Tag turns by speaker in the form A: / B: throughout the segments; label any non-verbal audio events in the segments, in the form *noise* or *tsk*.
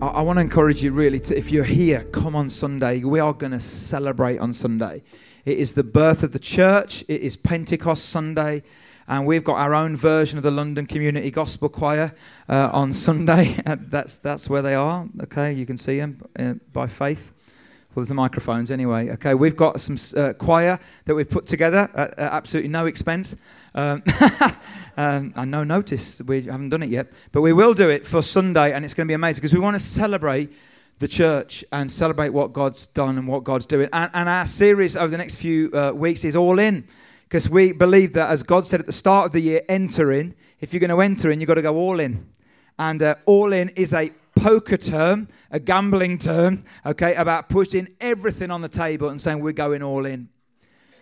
A: I, I want to encourage you really to, if you're here, come on Sunday. We are going to celebrate on Sunday. It is the birth of the church, it is Pentecost Sunday. And we've got our own version of the London Community Gospel Choir uh, on Sunday. *laughs* that's, that's where they are. Okay, you can see them uh, by faith. Well, there's the microphones anyway. Okay, we've got some uh, choir that we've put together at, at absolutely no expense. Um, *laughs* um, and no notice, we haven't done it yet. But we will do it for Sunday, and it's going to be amazing because we want to celebrate the church and celebrate what God's done and what God's doing. And, and our series over the next few uh, weeks is all in because we believe that, as God said at the start of the year, enter in. If you're going to enter in, you've got to go all in. And uh, all in is a poker term, a gambling term, okay, about putting everything on the table and saying we're going all in.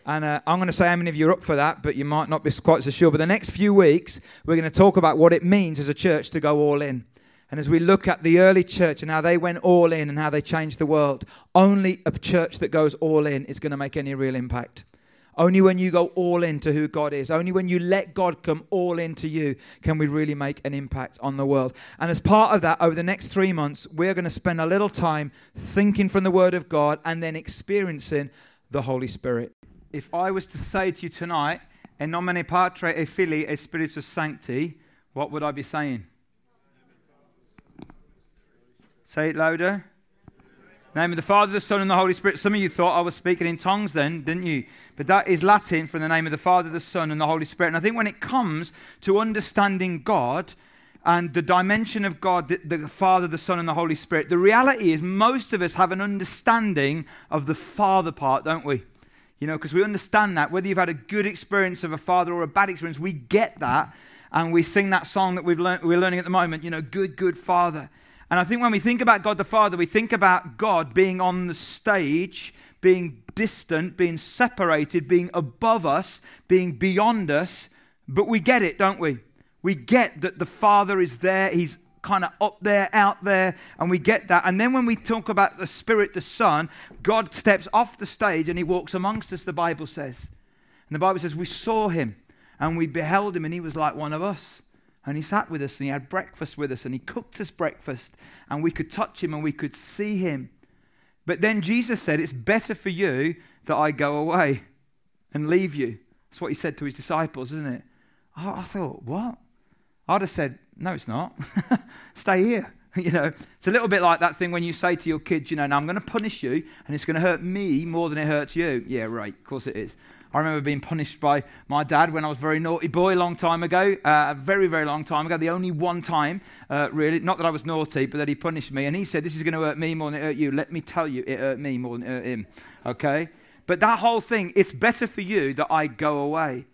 A: And uh, I'm going to say how many of you are up for that, but you might not be quite so sure. But the next few weeks, we're going to talk about what it means as a church to go all in. And as we look at the early church and how they went all in and how they changed the world, only a church that goes all in is going to make any real impact. Only when you go all into who God is, only when you let God come all into you, can we really make an impact on the world. And as part of that, over the next three months, we're going to spend a little time thinking from the Word of God and then experiencing the Holy Spirit if I was to say to you tonight, in nomine Patre e Filii e Spiritus Sancti, what would I be saying? Say it louder. Name of the Father, the Son, and the Holy Spirit. Some of you thought I was speaking in tongues then, didn't you? But that is Latin for the name of the Father, the Son, and the Holy Spirit. And I think when it comes to understanding God and the dimension of God, the, the Father, the Son, and the Holy Spirit, the reality is most of us have an understanding of the Father part, don't we? You know, because we understand that. Whether you've had a good experience of a father or a bad experience, we get that. And we sing that song that we've learned, we're learning at the moment, you know, good, good father. And I think when we think about God the Father, we think about God being on the stage, being distant, being separated, being above us, being beyond us. But we get it, don't we? We get that the Father is there, He's kind of up there, out there, and we get that. And then when we talk about the Spirit, the Son, God steps off the stage and he walks amongst us, the Bible says. And the Bible says, We saw him and we beheld him, and he was like one of us. And he sat with us and he had breakfast with us and he cooked us breakfast, and we could touch him and we could see him. But then Jesus said, It's better for you that I go away and leave you. That's what he said to his disciples, isn't it? I thought, What? I'd have said, no, it's not. *laughs* Stay here. *laughs* You know, it's a little bit like that thing when you say to your kids, you know, now I'm going to punish you and it's going to hurt me more than it hurts you. Yeah, right. Of course it is. I remember being punished by my dad when I was a very naughty boy a long time ago, uh, a very, very long time ago. The only one time, uh, really, not that I was naughty, but that he punished me. And he said, This is going to hurt me more than it hurt you. Let me tell you, it hurt me more than it hurt him. Okay? But that whole thing, it's better for you that I go away.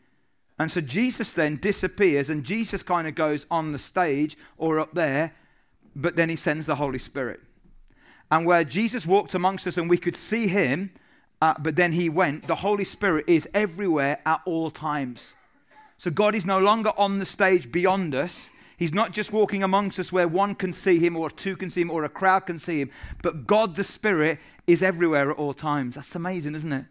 A: And so Jesus then disappears, and Jesus kind of goes on the stage or up there, but then he sends the Holy Spirit. And where Jesus walked amongst us and we could see him, uh, but then he went, the Holy Spirit is everywhere at all times. So God is no longer on the stage beyond us. He's not just walking amongst us where one can see him or two can see him or a crowd can see him, but God the Spirit is everywhere at all times. That's amazing, isn't it?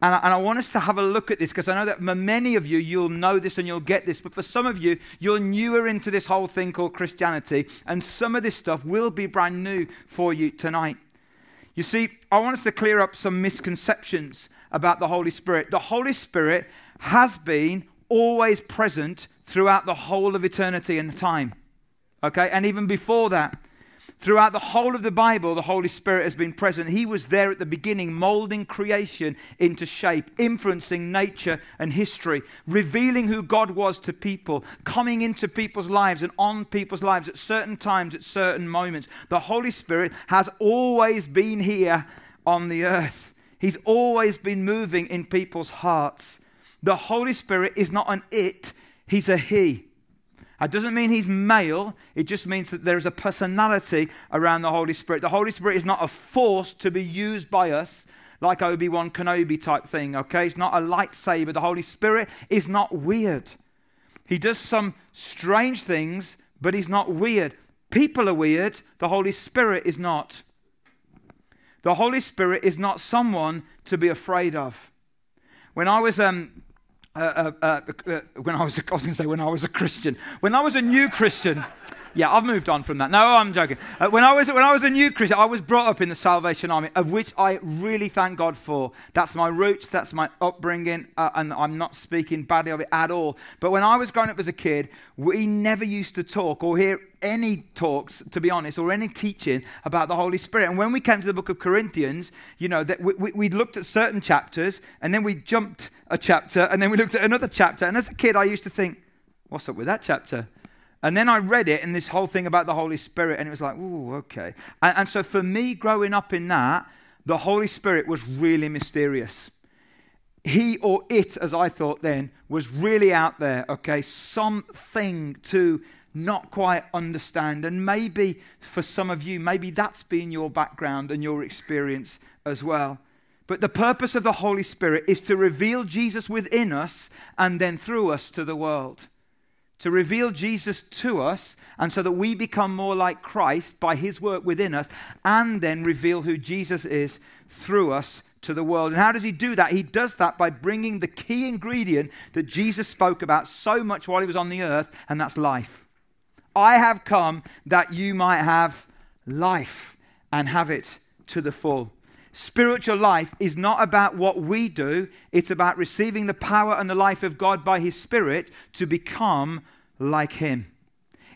A: And I, and I, want us to have a look at this because I know that many of you, you'll know this and you'll get this. But for some of you, you're newer into this whole thing called Christianity. And some of this stuff will be brand new for you tonight. You see, I want us to clear up some misconceptions about the Holy Spirit. The Holy Spirit has been always present throughout the whole of eternity and time. Okay? And even before that. Throughout the whole of the Bible, the Holy Spirit has been present. He was there at the beginning, molding creation into shape, influencing nature and history, revealing who God was to people, coming into people's lives and on people's lives at certain times, at certain moments. The Holy Spirit has always been here on the earth, He's always been moving in people's hearts. The Holy Spirit is not an it, He's a He. That doesn't mean he's male, it just means that there is a personality around the Holy Spirit. The Holy Spirit is not a force to be used by us like Obi Wan Kenobi type thing, okay? It's not a lightsaber. The Holy Spirit is not weird. He does some strange things, but he's not weird. People are weird, the Holy Spirit is not. The Holy Spirit is not someone to be afraid of. When I was um, uh, uh, uh, uh, when I was, a, I was going to say when I was a Christian, when I was a new Christian, Yeah, I've moved on from that. No, I'm joking. When, I was, when I was a new Christian, I was brought up in the Salvation Army, of which I really thank God for. That's my roots, that's my upbringing, and I'm not speaking badly of it at all. But when I was growing up as a kid, we never used to talk or hear any talks, to be honest, or any teaching about the Holy Spirit. And when we came to the book of Corinthians, you know, that we, we, we looked at certain chapters, and then we jumped a chapter, and then we looked at another chapter. And as a kid, I used to think, what's up with that chapter? And then I read it and this whole thing about the Holy Spirit, and it was like, ooh, okay. And, and, so for me, growing up in that, the Holy Spirit was really mysterious. He or it, as I thought then, was really out there, okay? Something to not quite understand. And maybe for some of you, maybe that's been your background and your experience as well. But the purpose of the Holy Spirit is to reveal Jesus within us and then through us to the world to reveal Jesus to us, and so that we become more like Christ by his work within us, and then reveal who Jesus is through us to the world. And how does he do that? He does that by bringing the key ingredient that Jesus spoke about so much while he was on the earth, and that's life. I have come that you might have life and have it to the full. Spiritual life is not about what we do, it's about receiving the power and the life of God by His Spirit to become like Him.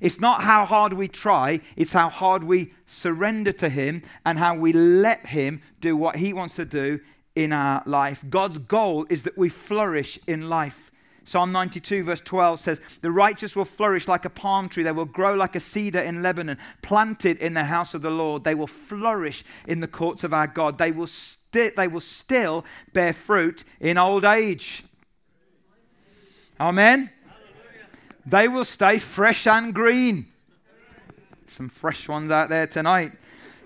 A: It's not how hard we try, it's how hard we surrender to Him and how we let Him do what He wants to do in our life. God's goal is that we flourish in life. Psalm 92, verse 12 says, The righteous will flourish like a palm tree. They will grow like a cedar in Lebanon, planted in the house of the Lord. They will flourish in the courts of our God. They will, sti- they will still bear fruit in old age. Amen. They will stay fresh and green. Some fresh ones out there tonight.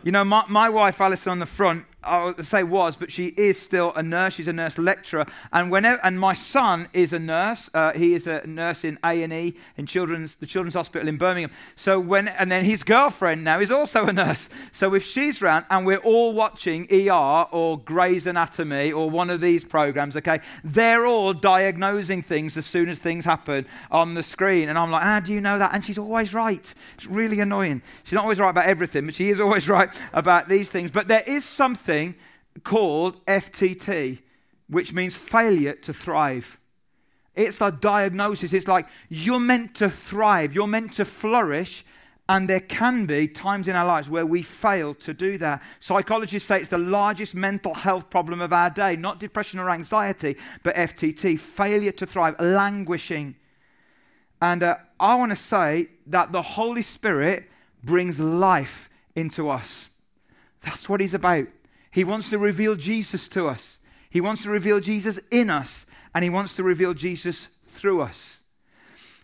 A: You know, my, my wife Alison on the front, I would say was, but she is still a nurse. She's a nurse lecturer, and whenever and my son is a nurse. Uh, he is a nurse in A and E in children's the Children's Hospital in Birmingham. So when and then his girlfriend now is also a nurse. So if she's around and we're all watching ER or Grey's Anatomy or one of these programs, okay, they're all diagnosing things as soon as things happen on the screen, and I'm like, ah, do you know that? And she's always right. It's really annoying. She's not always right about everything, but she is always *laughs* right about these things. But there is something called FTT, which means failure to thrive. It's the diagnosis. It's like you're meant to thrive, you're meant to flourish, and there can be times in our lives where we fail to do that. Psychologists say it's the largest mental health problem of our day, not depression or anxiety, but FTT, failure to thrive, languishing. And uh, I want to say that the Holy Spirit brings life into us. That's what He's about. He wants to reveal Jesus to us. He wants to reveal Jesus in us, and He wants to reveal Jesus through us.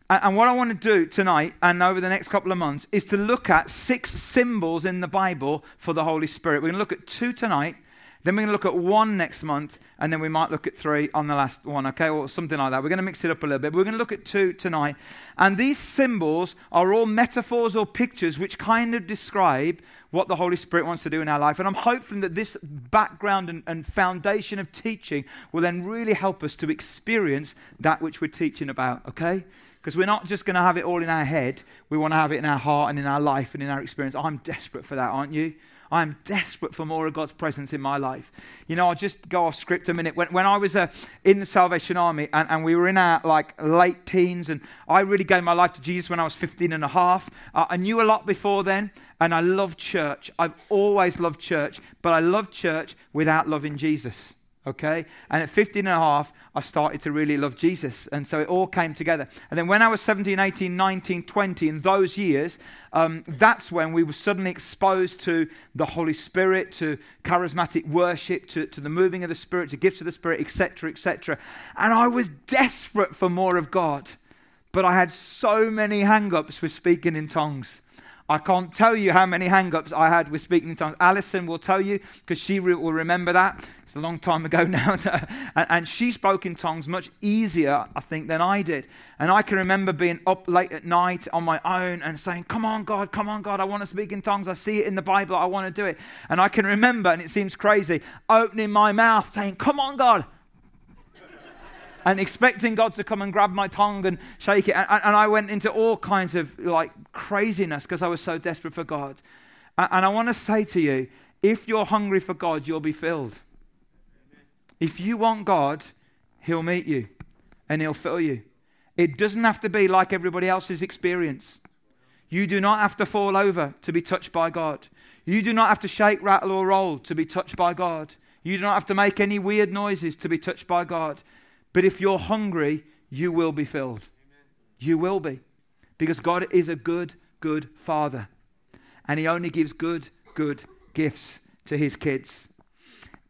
A: And what I want to do tonight and over the next couple of months is to look at six symbols in the Bible for the Holy Spirit. We're going to look at two tonight, then we're going to look at one next month, and then we might look at three on the last one, okay, or something like that. We're going to mix it up a little bit. We're going to look at two tonight. And these symbols are all metaphors or pictures which kind of describe what the Holy Spirit wants to do in our life. And I'm hoping that this background and, and foundation of teaching will then really help us to experience that which we're teaching about, okay? Because we're not just going to have it all in our head. We want to have it in our heart and in our life and in our experience. I'm desperate for that, aren't you? I'm desperate for more of God's presence in my life. You know, I'll just go off script a minute. When, when I was uh, in the Salvation Army and, and we were in our like late teens, and I really gave my life to Jesus when I was 15 and a half. Uh, I knew a lot before then, and I loved church. I've always loved church, but I loved church without loving Jesus okay? And at 15 and a half, I started to really love Jesus. And so it all came together. And then when I was 17, 18, 19, 20, in those years, um, that's when we were suddenly exposed to the Holy Spirit, to charismatic worship, to, to the moving of the Spirit, to gifts of the Spirit, etc., etc. And I was desperate for more of God. But I had so many hang ups with speaking in tongues. I can't tell you how many hang ups I had with speaking in tongues. Alison will tell you because she re- will remember that. It's a long time ago *laughs* now. *laughs* and, and, she spoke in tongues much easier, I think, than I did. And I can remember being up late at night on my own and saying, Come on, God, come on, God, I want to speak in tongues. I see it in the Bible. I want to do it. And I can remember, and it seems crazy, opening my mouth saying, Come on, God. And expecting God to come and grab my tongue and shake it. And, and I went into all kinds of like craziness because I was so desperate for God. And, and I want to say to you if you're hungry for God, you'll be filled. If you want God, He'll meet you and He'll fill you. It doesn't have to be like everybody else's experience. You do not have to fall over to be touched by God. You do not have to shake, rattle, or roll to be touched by God. You do not have to make any weird noises to be touched by God. But if you're hungry, you will be filled. You will be. Because God is a good, good father. And He only gives good, good gifts to His kids.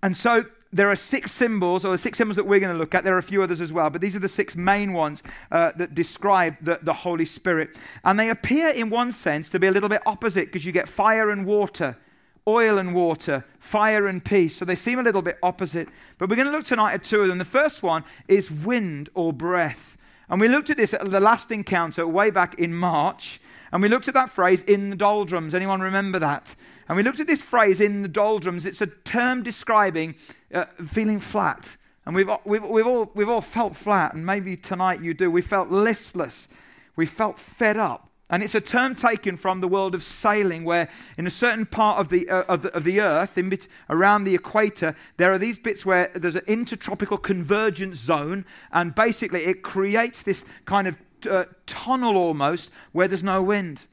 A: And so there are six symbols, or the six symbols that we're going to look at. There are a few others as well, but these are the six main ones uh, that describe the, the Holy Spirit. And they appear, in one sense, to be a little bit opposite because you get fire and water, oil and water, fire and peace. So they seem a little bit opposite. But we're going to look tonight at two of them. The first one is wind or breath. And we looked at this at the last encounter way back in March. And we looked at that phrase in the doldrums. Anyone remember that? And we looked at this phrase in the doldrums. It's a term describing uh, feeling flat. And we've, we've, we've, all, we've all felt flat, and maybe tonight you do. We felt listless. We felt fed up. And it's a term taken from the world of sailing, where in a certain part of the, uh, of the, of the earth, bit, around the equator, there are these bits where there's an intertropical convergence zone, and basically it creates this kind of uh, tunnel almost where there's no wind.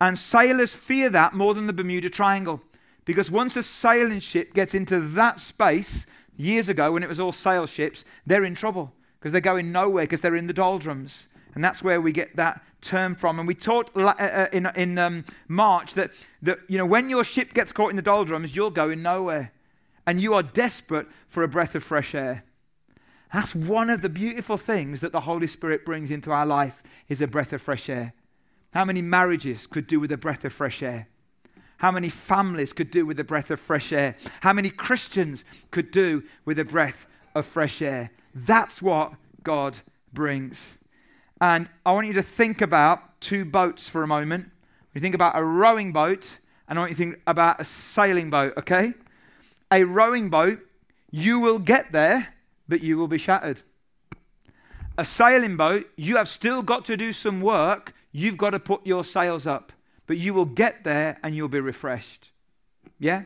A: And sailors fear that more than the Bermuda Triangle. Because once a sailing ship gets into that space, years ago when it was all sail ships, they're in trouble because they're going nowhere because they're in the doldrums. And that's where we get that term from. And we talked uh, uh, in, in um, March that, that you know, when your ship gets caught in the doldrums, you're going nowhere. And you are desperate for a breath of fresh air. That's one of the beautiful things that the Holy Spirit brings into our life is a breath of fresh air. How many marriages could do with a breath of fresh air? How many families could do with a breath of fresh air? How many Christians could do with a breath of fresh air? That's what God brings. And I want you to think about two boats for a moment. You think about a rowing boat, and I want you to think about a sailing boat, okay? A rowing boat, you will get there, but you will be shattered. A sailing boat, you have still got to do some work. You've got to put your sails up but you will get there and you'll be refreshed. Yeah?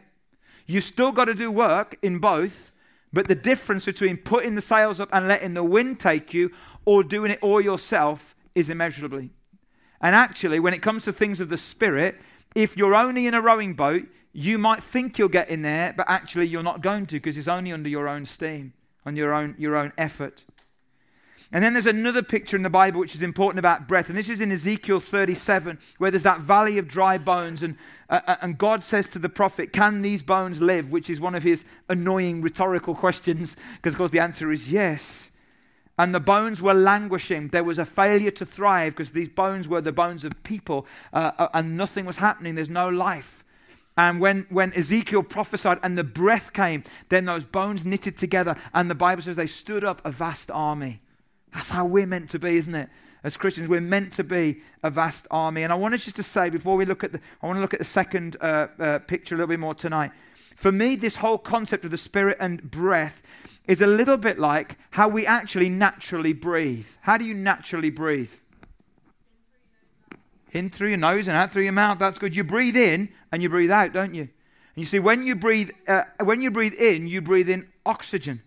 A: You've still got to do work in both, but the difference between putting the sails up and letting the wind take you or doing it all yourself is immeasurably. And actually, when it comes to things of the Spirit, if you're only in a rowing boat, you might think you'll get in there, but actually you're not going to because it's only under your own steam, on your own, your own effort. And then there's another picture in the Bible which is important about breath. And this is in Ezekiel 37, where there's that valley of dry bones. And, uh, uh, and God says to the prophet, Can these bones live? Which is one of his annoying rhetorical *laughs* questions, because, of course, the answer is yes. And the bones were languishing. There was a failure to thrive because these bones were the bones of people, uh, uh, and nothing was happening. There's no life. And when, when Ezekiel prophesied and the breath came, then those bones knitted together, and the Bible says they stood up a vast army. That's how we're meant to be, isn't it? As Christians, we're meant to be a vast army. And I want us just to say, before we look at the, I want to look at the second uh, uh, picture a little bit more tonight. For me, this whole concept of the spirit and breath is a little bit like how we actually naturally breathe. How do you naturally breathe? In through your nose and out through your mouth. That's good. You breathe in and you breathe out, don't you? And you see, when you breathe, uh, when you breathe in, you breathe in oxygen.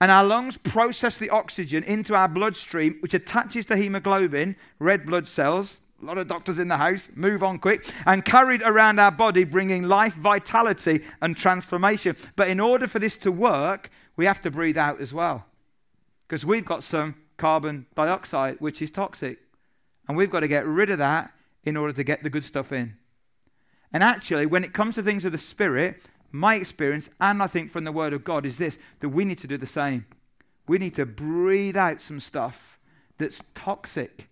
A: And our lungs process the oxygen into our bloodstream, which attaches to hemoglobin, red blood cells. A lot of doctors in the house, move on quick, and carried around our body, bringing life, vitality, and transformation. But in order for this to work, we have to breathe out as well. Because we've got some carbon dioxide, which is toxic. And we've got to get rid of that in order to get the good stuff in. And actually, when it comes to things of the Spirit, my experience, and I think from the Word of God, is this that we need to do the same. We need to breathe out some stuff that's toxic,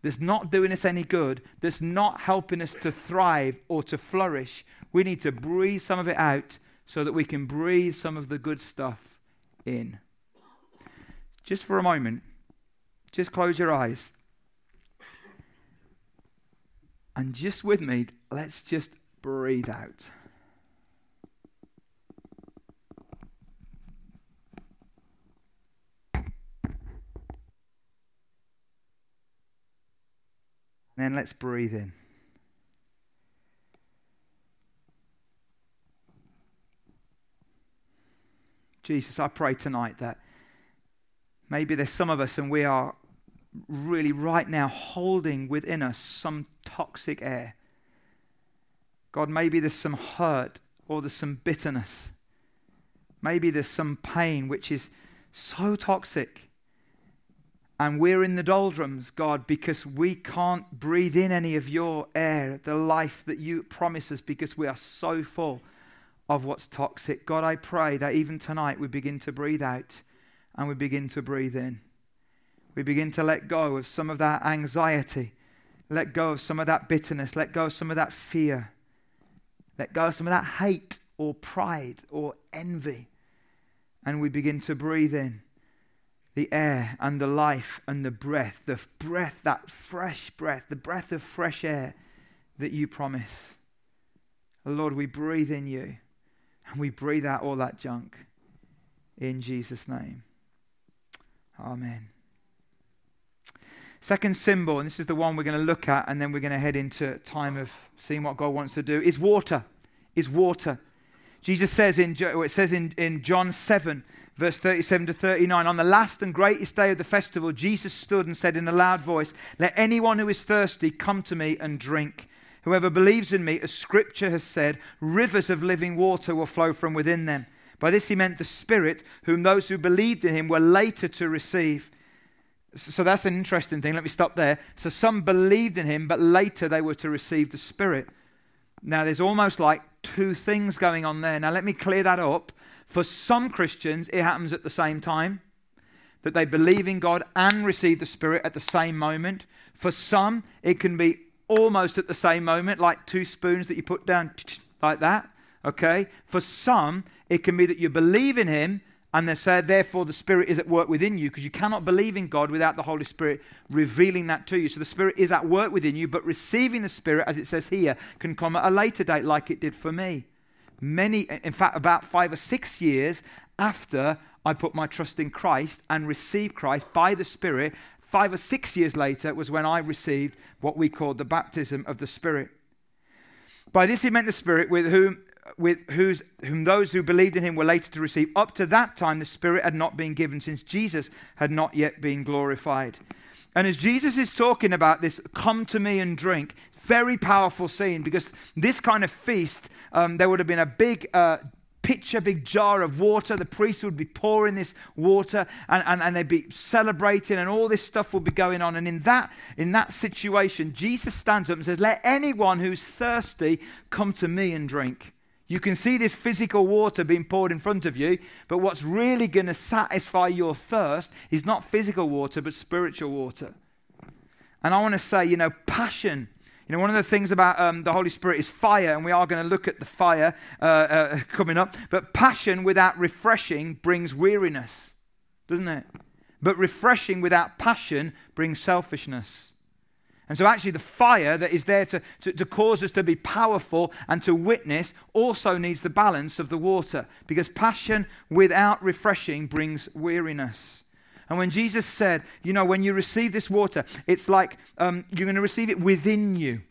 A: that's not doing us any good, that's not helping us to thrive or to flourish. We need to breathe some of it out so that we can breathe some of the good stuff in. Just for a moment, just close your eyes. And just with me, let's just breathe out. Then let's breathe in. Jesus, I pray tonight that maybe there's some of us and we are really right now holding within us some toxic air. God, maybe there's some hurt or there's some bitterness. Maybe there's some pain which is so toxic. And we're in the doldrums, God, because we can't breathe in any of your air, the life that you promise us, because we are so full of what's toxic. God, I pray that even tonight we begin to breathe out and we begin to breathe in. We begin to let go of some of that anxiety, let go of some of that bitterness, let go of some of that fear, let go of some of that hate or pride or envy. And we begin to breathe in the air and the life and the breath, the breath, that fresh breath, the breath of fresh air that you promise. Lord, we breathe in you and we breathe out all that junk in Jesus' name. Amen. Second symbol, and this is the one we're going to look at, and then we're going to head into time of seeing what God wants to do, is water. Is water. Jesus says in it says in, in John 7, verse 37 to 39, on the last and greatest day of the festival, Jesus stood and said in a loud voice, Let anyone who is thirsty come to me and drink. Whoever believes in me, as scripture has said, rivers of living water will flow from within them. By this he meant the Spirit, whom those who believed in him were later to receive. So that's an interesting thing. Let me stop there. So some believed in him, but later they were to receive the Spirit. Now there's almost like two things going on there. Now let me clear that up. For some Christians, it happens at the same time that they believe in God and receive the Spirit at the same moment. For some, it can be almost at the same moment, like two spoons that you put down *tsk* like that. Okay? For some, it can be that you believe in Him and they say, therefore, the Spirit is at work within you because you cannot believe in God without the Holy Spirit revealing that to you. So the Spirit is at work within you, but receiving the Spirit, as it says here, can come at a later date, like it did for me. Many, in fact, about five or six years after I put my trust in Christ and received Christ by the Spirit, five or six years later was when I received what we called the baptism of the Spirit. By this he meant the Spirit with whom, with whose, whom those who believed in him were later to receive. Up to that time, the Spirit had not been given since Jesus had not yet been glorified. And as Jesus is talking about this, come to me and drink, very powerful scene because this kind of feast, um, there would have been a big uh, pitcher, big jar of water. The priest would be pouring this water and, and, and they'd be celebrating and all this stuff would be going on. And in that, in that situation, Jesus stands up and says, Let anyone who's thirsty come to me and drink. You can see this physical water being poured in front of you, but what's really going to satisfy your thirst is not physical water, but spiritual water. And I want to say, you know, passion you know, one of the things about um, the Holy Spirit is fire, and we are going to look at the fire uh, uh, coming up. But passion without refreshing brings weariness, doesn't it? But refreshing without passion brings selfishness. And so, actually, the fire that is there to, to, to, cause us to be powerful and to witness also needs the balance of the water because passion without refreshing brings weariness. And when Jesus said, you know, when you receive this water, it's like um, you're going to receive it within you.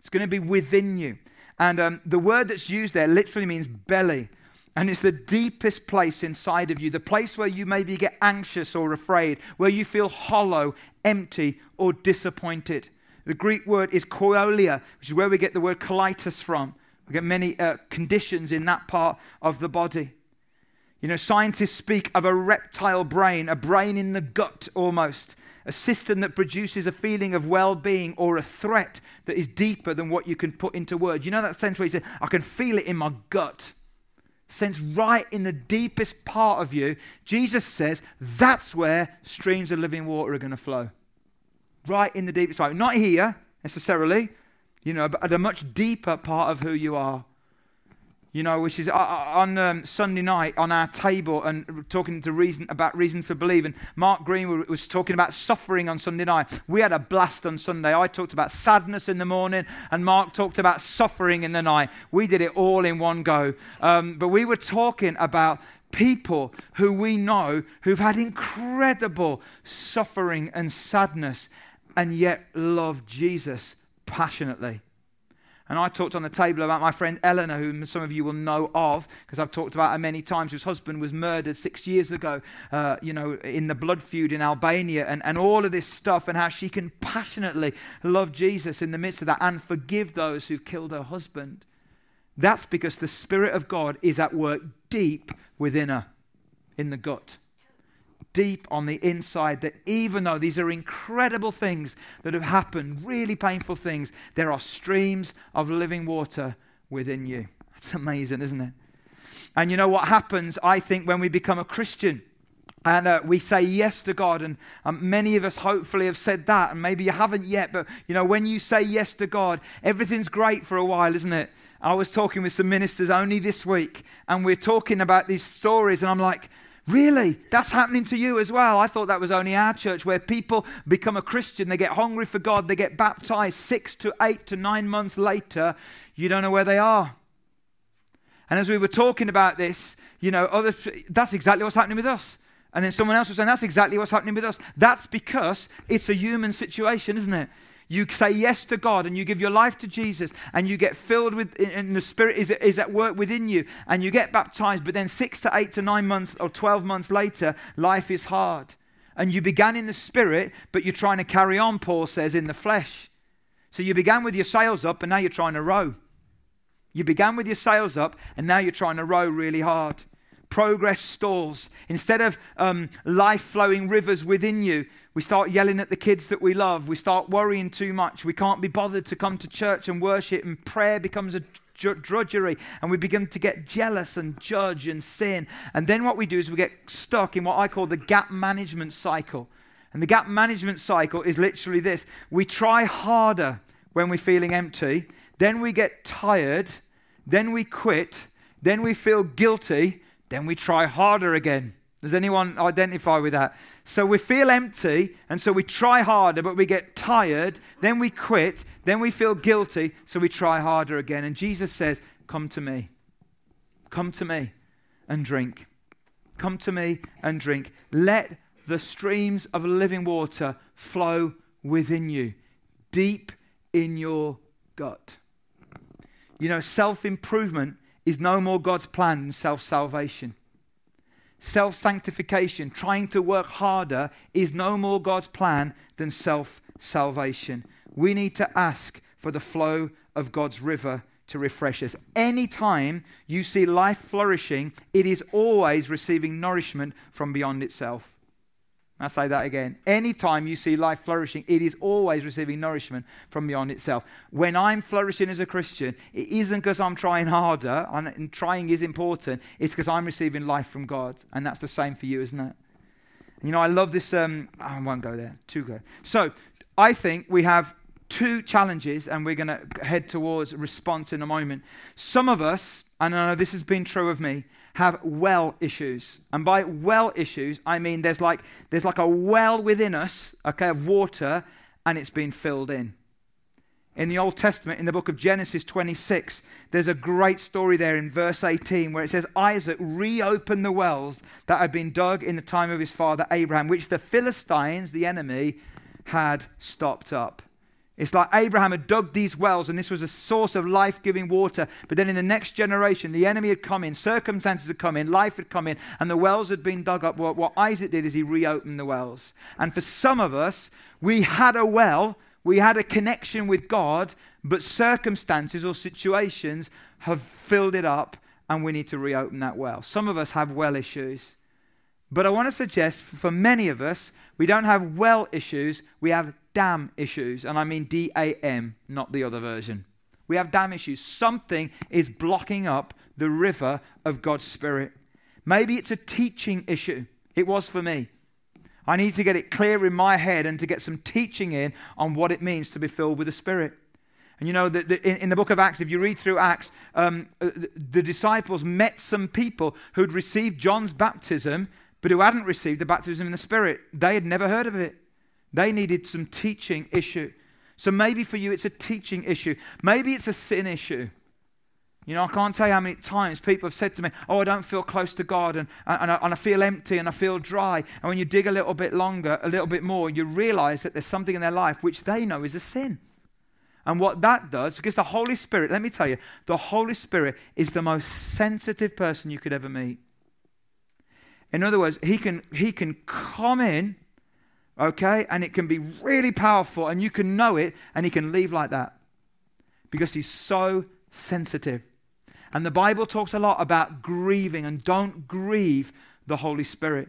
A: It's going to be within you. And um, the word that's used there literally means belly. And it's the deepest place inside of you, the place where you maybe get anxious or afraid, where you feel hollow, empty, or disappointed. The Greek word is koilia, which is where we get the word colitis from. We get many uh, conditions in that part of the body. You know, scientists speak of a reptile brain, a brain in the gut almost, a system that produces a feeling of well being or a threat that is deeper than what you can put into words. You know that sense where you say, I can feel it in my gut. Sense right in the deepest part of you. Jesus says that's where streams of living water are going to flow. Right in the deepest part. Not here necessarily, you know, but at a much deeper part of who you are you know, which is uh, uh, on um, Sunday night on our table and talking to reason about reasons for believing. Mark Green was talking about suffering on Sunday night. We had a blast on Sunday. I talked about sadness in the morning, and Mark talked about suffering in the night. We did it all in one go. Um, but we were talking about people who we know who've had incredible suffering and sadness and yet love Jesus passionately. And I talked on the table about my friend Eleanor, whom some of you will know of, because I've talked about her many times, whose husband was murdered six years ago, uh, you know, in the blood feud in Albania, and, and all of this stuff, and how she can passionately love Jesus in the midst of that and forgive those who've killed her husband. That's because the Spirit of God is at work deep within her, in the gut deep on the inside that even though these are incredible things that have happened, really painful things, there are streams of living water within you. That's amazing, isn't it? And you know what happens, I think, when we become a Christian? And uh, we say yes to God, and um, many of us hopefully have said that, and maybe you haven't yet, but you know, when you say yes to God, everything's great for a while, isn't it? I was talking with some ministers only this week, and we're talking about these stories, and I'm like, Really? That's happening to you as well. I thought that was only our church where people become a Christian, they get hungry for God, they get baptized six to eight to nine months later, you don't know where they are. And as we were talking about this, you know, other, that's exactly what's happening with us. And then someone else was saying, that's exactly what's happening with us. That's because it's a human situation, isn't it? You say yes to God and you give your life to Jesus and you get filled with, and the Spirit is, is at work within you and you get baptized, but then six to eight to nine months or 12 months later, life is hard. And you began in the Spirit, but you're trying to carry on, Paul says, in the flesh. So you began with your sails up and now you're trying to row. You began with your sails up and now you're trying to row really hard progress stalls. Instead of um, life flowing rivers within you, we start yelling at the kids that we love. We start worrying too much. We can't be bothered to come to church and worship, and prayer becomes a drudgery and we begin to get jealous and judge and sin. And then what we do is we get stuck in what I call the gap management cycle. And the gap management cycle is literally this we try harder when we're feeling empty, then we get tired, then we quit, then we feel guilty, then we try harder again. Does anyone identify with that? So we feel empty, and so we try harder, but we get tired, then we quit, then we feel guilty, so we try harder again. And Jesus says, Come to me. Come to me and drink. Come to me and drink. Let the streams of living water flow within you, deep in your gut. You know, self improvement is no more God's plan than self salvation. Self sanctification, trying to work harder, is no more God's plan than self salvation. We need to ask for the flow of God's river to refresh us. Anytime you see life flourishing, it is always receiving nourishment from beyond itself. I say that again. Anytime you see life flourishing, it is always receiving nourishment from beyond itself. When I'm flourishing as a Christian, it isn't because I'm trying harder, and trying is important. It's because I'm receiving life from God. And that's the same for you, isn't it? You know, I love this. Um, I won't go there. Two go. So I think we have two challenges, and we're going to head towards response in a moment. Some of us, and I know this has been true of me, have well issues. And by well issues, I mean there's like, there's like a well within us, okay, of water, and it's been filled in. In the Old Testament, in the book of Genesis 26, there's a great story there in verse 18 where it says, Isaac reopened the wells that had been dug in the time of his father Abraham, which the Philistines, the enemy, had stopped up. It's like Abraham had dug these wells and this was a source of life giving water. But then in the next generation, the enemy had come in, circumstances had come in, life had come in, and the wells had been dug up. What, what Isaac did is he reopened the wells. And for some of us, we had a well, we had a connection with God, but circumstances or situations have filled it up and we need to reopen that well. Some of us have well issues. But I want to suggest for many of us, we don't have well issues, we have dam issues. And I mean D A M, not the other version. We have dam issues. Something is blocking up the river of God's Spirit. Maybe it's a teaching issue. It was for me. I need to get it clear in my head and to get some teaching in on what it means to be filled with the Spirit. And you know, the, the, in, in, the book of Acts, if you read through Acts, um, uh, the, the disciples met some people who'd received John's baptism, but who hadn't received the baptism in the Spirit. They had never heard of it. They needed some teaching issue. So maybe for you it's a teaching issue. Maybe it's a sin issue. You know, I can't tell you how many times people have said to me, Oh, I don't feel close to God and, and, I, and I feel empty and I feel dry. And when you dig a little bit longer, a little bit more, you realize that there's something in their life which they know is a sin. And what that does, because the Holy Spirit, let me tell you, the Holy Spirit is the most sensitive person you could ever meet. In other words, he can, he can come in, okay, and it can be really powerful and you can know it and he can leave like that because he's so sensitive. And the Bible talks a lot about grieving and don't grieve the Holy Spirit.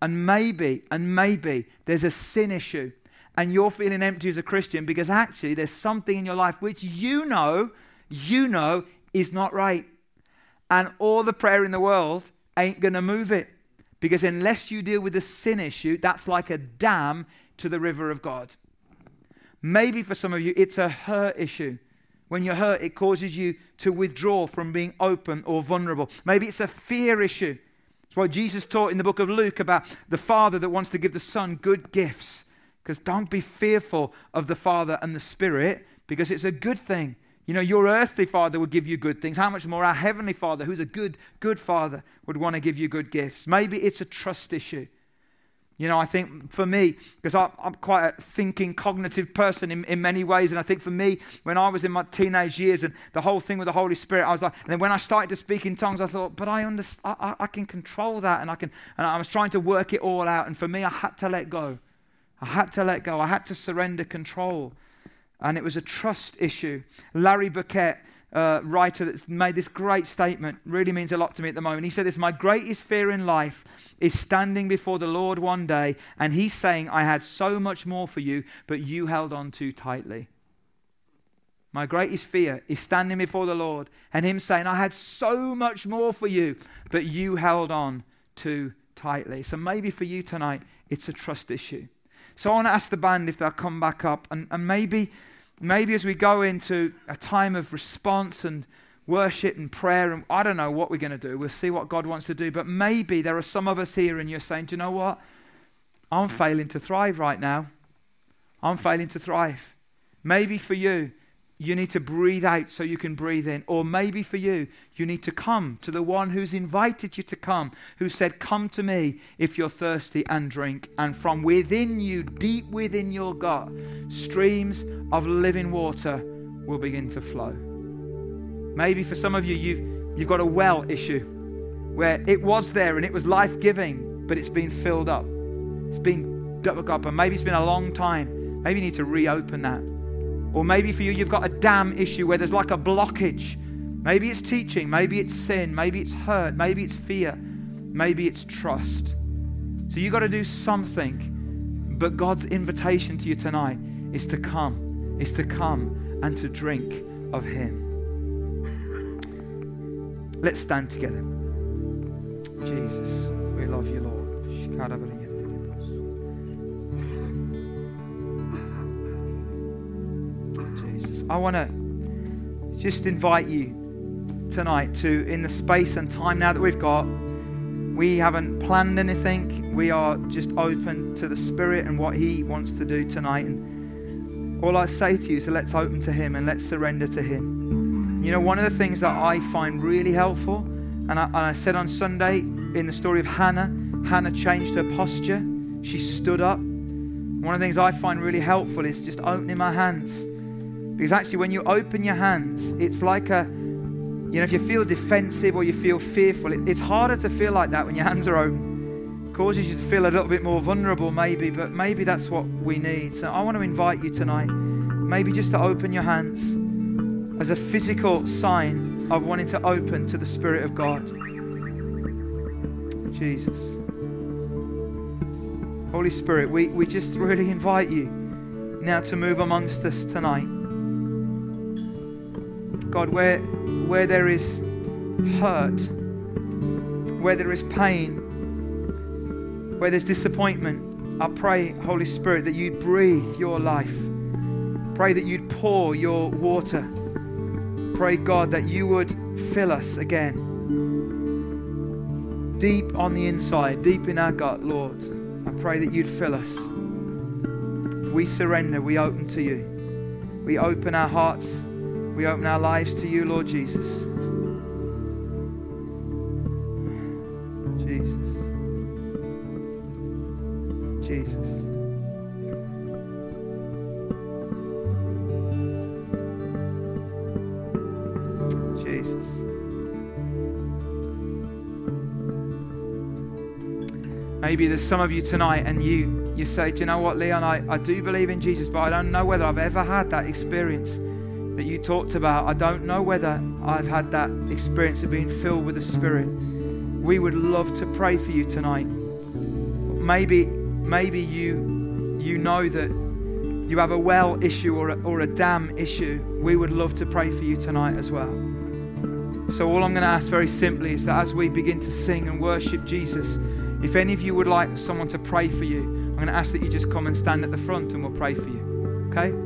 A: And maybe, and maybe there's a sin issue and you're feeling empty as a Christian because actually there's something in your life which you know, you know is not right. And all the prayer in the world ain't going to move it. Because unless you deal with the sin issue, that's like a dam to the river of God. Maybe for some of you, it's a hurt issue. When you're hurt, it causes you to withdraw from being open or vulnerable. Maybe it's a fear issue. It's what Jesus taught in the book of Luke about the father that wants to give the son good gifts. Because don't be fearful of the Father and the Spirit, because it's a good thing. You know, your earthly father would give you good things. How much more our heavenly father, who's a good, good father, would want to give you good gifts? Maybe it's a trust issue. You know, I think for me, because I'm quite a thinking, cognitive person in, in many ways, and I think for me, when I was in my teenage years and the whole thing with the Holy Spirit, I was like, and then when I started to speak in tongues, I thought, but I understand, I, I can control that, and I can, and I was trying to work it all out, and for me, I had to let go. I had to let go. I had to surrender control. And it was a trust issue. Larry Burkett, uh, writer that's made this great statement, really means a lot to me at the moment. He said this My greatest fear in life is standing before the Lord one day, and He's saying, I had so much more for you, but you held on too tightly. My greatest fear is standing before the Lord and Him saying, I had so much more for you, but you held on too tightly. So maybe for you tonight, it's a trust issue. So I want to ask the band if they'll come back up. And, and maybe, maybe as we go into a time of response and worship and prayer, and I don't know what we're going to do. We'll see what God wants to do. But maybe there are some of us here and you're saying, do you know what? I'm failing to thrive right now. I'm failing to thrive. Maybe for you, you need to breathe out so you can breathe in. Or maybe for you, you need to come to the one who's invited you to come, who said, Come to me if you're thirsty and drink. And from within you, deep within your gut, streams of living water will begin to flow. Maybe for some of you, you've, you've got a well issue where it was there and it was life giving, but it's been filled up. It's been dug up, and maybe it's been a long time. Maybe you need to reopen that. Or maybe for you, you've got a dam issue where there's like a blockage. Maybe it's teaching, maybe it's sin, maybe it's hurt, maybe it's fear, maybe it's trust. So you've got to do something. But God's invitation to you tonight is to come, is to come and to drink of Him. Let's stand together. Jesus, we love you, Lord. I want to just invite you tonight to, in the space and time now that we've got, we haven't planned anything. We are just open to the Spirit and what He wants to do tonight. And all I say to you is let's open to Him and let's surrender to Him. You know, one of the things that I find really helpful, and I, and I said on Sunday in the story of Hannah, Hannah changed her posture. She stood up. One of the things I find really helpful is just opening my hands because actually, when you open your hands, it's like a, you know, if you feel defensive or you feel fearful, it, it's harder to feel like that when your hands are open. It causes you to feel a little bit more vulnerable, maybe, but maybe that's what we need. So I want to invite you tonight, maybe just to open your hands as a physical sign of wanting to open to the Spirit of God. Jesus. Holy Spirit, we, we just really invite you now to move amongst us tonight. God, where, where there is hurt, where there is pain, where there's disappointment, I pray, Holy Spirit, that you'd breathe your life. Pray that you'd pour your water. Pray, God, that you would fill us again. Deep on the inside, deep in our gut, Lord. I pray that you'd fill us. We surrender, we open to you. We open our hearts We open our lives to you, Lord Jesus. Jesus. Jesus. Jesus. Maybe there's some of you tonight and you, you say, Do you know what, Leon? I, I do believe in Jesus, but I don't know whether I've ever had that experience that you talked about. I don't know whether I've had that experience of being filled with the Spirit. We would love to pray for you tonight. Maybe, maybe you, you know that you have a well issue or a, or a dam issue. We would love to pray for you tonight as well. So, all I'm going to ask very simply is that as we begin to sing and worship Jesus, if any of you would like someone to pray for you, I'm going to ask that you just come and stand at the front and we'll pray for you. Okay?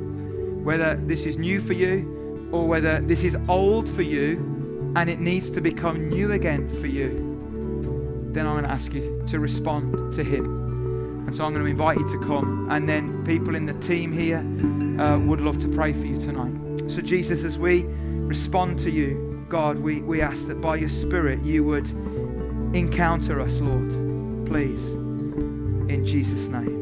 A: Whether this is new for you or whether this is old for you and it needs to become new again for you, then I'm going to ask you to respond to Him. And so I'm going to invite you to come. And then people in the team here uh, would love to pray for you tonight. So, Jesus, as we respond to you, God, we, we ask that by your Spirit you would encounter us, Lord. Please. In Jesus' name.